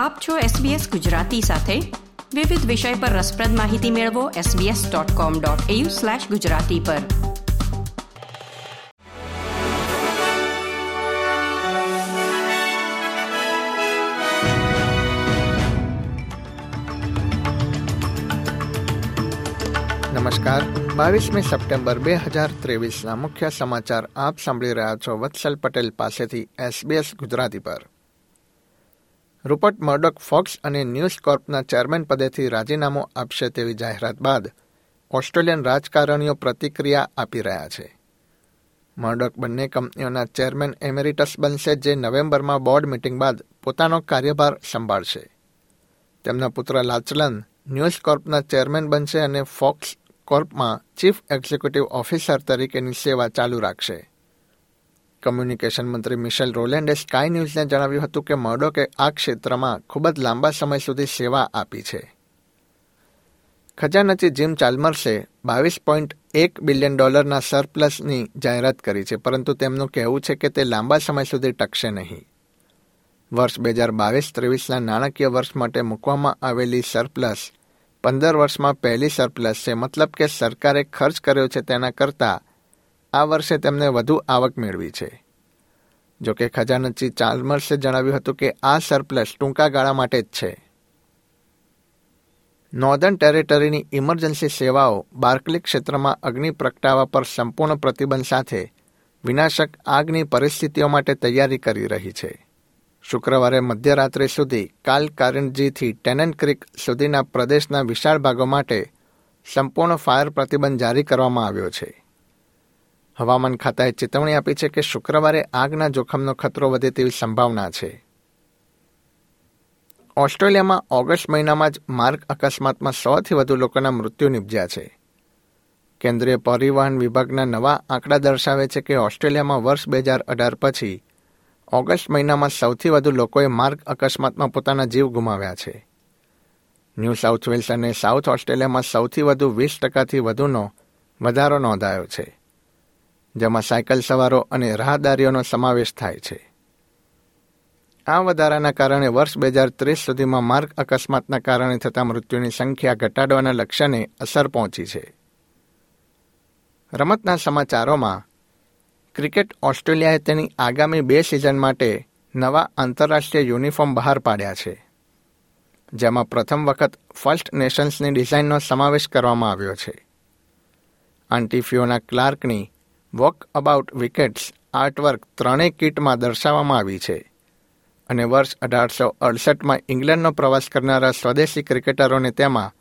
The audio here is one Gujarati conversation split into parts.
આપ છો SBS ગુજરાતી સાથે. વિવિધ વિષય પર રસપ્રદ માહિતી મેળવો sbs.com.au/gujarati પર. નમસ્કાર. બાવીસમી સપ્ટેમ્બર બે હજાર ત્રેવીસના મુખ્ય સમાચાર આપ સાંભળી રહ્યા છો વત્સલ પટેલ પાસેથી એસબીએસ ગુજરાતી પર. રૂપર્ટ મર્ડોક ફોક્સ અને ન્યૂઝ કોર્પના ચેરમેન પદેથી રાજીનામું આપશે તેવી જાહેરાત બાદ ઓસ્ટ્રેલિયન રાજકારણીઓ પ્રતિક્રિયા આપી રહ્યા છે. મર્ડોક બંને કંપનીઓના ચેરમેન એમેરિટસ બનશે જે નવેમ્બરમાં બોર્ડ મિટિંગ બાદ પોતાનો કાર્યભાર સંભાળશે. તેમના પુત્ર લાચલન ન્યૂઝ કોર્પના ચેરમેન બનશે અને ફોક્સ કોર્પમાં ચીફ એક્ઝિક્યુટિવ ઓફિસર તરીકેની સેવા ચાલુ રાખશે. કમ્યુનિકેશન મંત્રી મિશેલ રોલેન્ડે સ્કાય ન્યૂઝને જણાવ્યું હતું કે મર્ડોકે આ ક્ષેત્રમાં ખૂબ જ લાંબા સમય સુધી સેવા આપી છે. ખજાનચી જીમ ચાલ્મર્સે બાવીસ પોઈન્ટ એક બિલિયન ડોલરના સરપ્લસની જાહેરાત કરી છે, પરંતુ તેમનું કહેવું છે કે તે લાંબા સમય સુધી ટકશે નહીં. વર્ષ બે હજાર બાવીસ ત્રેવીસના નાણાકીય વર્ષ માટે મૂકવામાં આવેલી સરપ્લસ પંદર વર્ષમાં પહેલી સરપ્લસ છે, મતલબ કે સરકારે ખર્ચ કર્યો છે તેના કરતાં આ વર્ષે તેમને વધુ આવક મેળવી છે. જોકે ખજાનચી ચાલ્મર્સે જણાવ્યું હતું કે આ સરપ્લસ ટૂંકા ગાળા માટે જ છે. નોર્ધન ટેરેટરીની ઇમરજન્સી સેવાઓ બાર્કલી ક્ષેત્રમાં અગ્નિ પ્રગટાવા પર સંપૂર્ણ પ્રતિબંધ સાથે વિનાશક આગની પરિસ્થિતિઓ માટે તૈયારી કરી રહી છે. શુક્રવારે મધ્યરાત્રિ સુધી કાલ કારણજીથી ટેનન ક્રિક સુધીના પ્રદેશના વિશાળ ભાગો માટે સંપૂર્ણ ફાયર પ્રતિબંધ જારી કરવામાં આવ્યો છે. હવામાન ખાતાએ ચેતવણી આપી છે કે શુક્રવારે આગના જોખમનો ખતરો વધે તેવી સંભાવના છે. ઓસ્ટ્રેલિયામાં ઓગસ્ટ મહિનામાં જ માર્ગ અકસ્માતમાં સોથી વધુ લોકોના મૃત્યુ નિપજ્યા છે. કેન્દ્રીય પરિવહન વિભાગના નવા આંકડા દર્શાવે છે કે ઓસ્ટ્રેલિયામાં વર્ષ બે હજાર અઢાર પછી ઓગસ્ટ મહિનામાં સૌથી વધુ લોકોએ માર્ગ અકસ્માતમાં પોતાના જીવ ગુમાવ્યા છે. ન્યૂ સાઉથ વેલ્સ અને સાઉથ ઓસ્ટ્રેલિયામાં સૌથી વધુ વીસ ટકાથી વધુનો વધારો નોંધાયો છે. જેમાં સાયકલ સવારો અને રાહદારીઓનો સમાવેશ થાય છે. આ વધારાના કારણે વર્ષ બે હજાર ત્રીસ સુધીમાં માર્ગ અકસ્માતના કારણે થતા મૃત્યુની સંખ્યા ઘટાડવાના લક્ષ્યને અસર પહોંચી છે. રમતના સમાચારોમાં, ક્રિકેટ ઓસ્ટ્રેલિયાએ તેની આગામી બે સિઝન માટે નવા આંતરરાષ્ટ્રીય યુનિફોર્મ બહાર પાડ્યા છે. જેમાં પ્રથમ વખત ફર્સ્ટ નેશન્સની ડિઝાઇનનો સમાવેશ કરવામાં આવ્યો છે. આંટીફિયોના ક્લાર્કની વોક અબાઉટ વિકેટ્સ આર્ટવર્ક ત્રણેય કીટમાં દર્શાવવામાં આવી છે. અને વર્ષ અઢારસો અડસઠમાં ઇંગ્લેન્ડનો પ્રવાસ કરનારા સ્વદેશી ક્રિકેટરોને તેમાં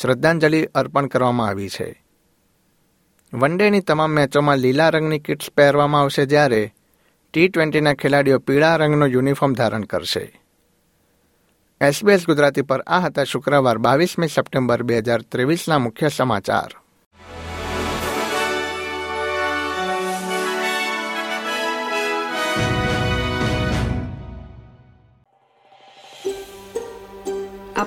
શ્રદ્ધાંજલિ અર્પણ કરવામાં આવી છે. વન ડેની તમામ મેચોમાં લીલા રંગની કિટ્સ પહેરવામાં આવશે જ્યારે ટી ટ્વેન્ટીના ખેલાડીઓ પીળા રંગનો યુનિફોર્મ ધારણ કરશે. એસબીએસ ગુજરાતી પર આ હતા શુક્રવાર બાવીસમી સપ્ટેમ્બર બે હજાર ત્રેવીસના મુખ્ય સમાચાર.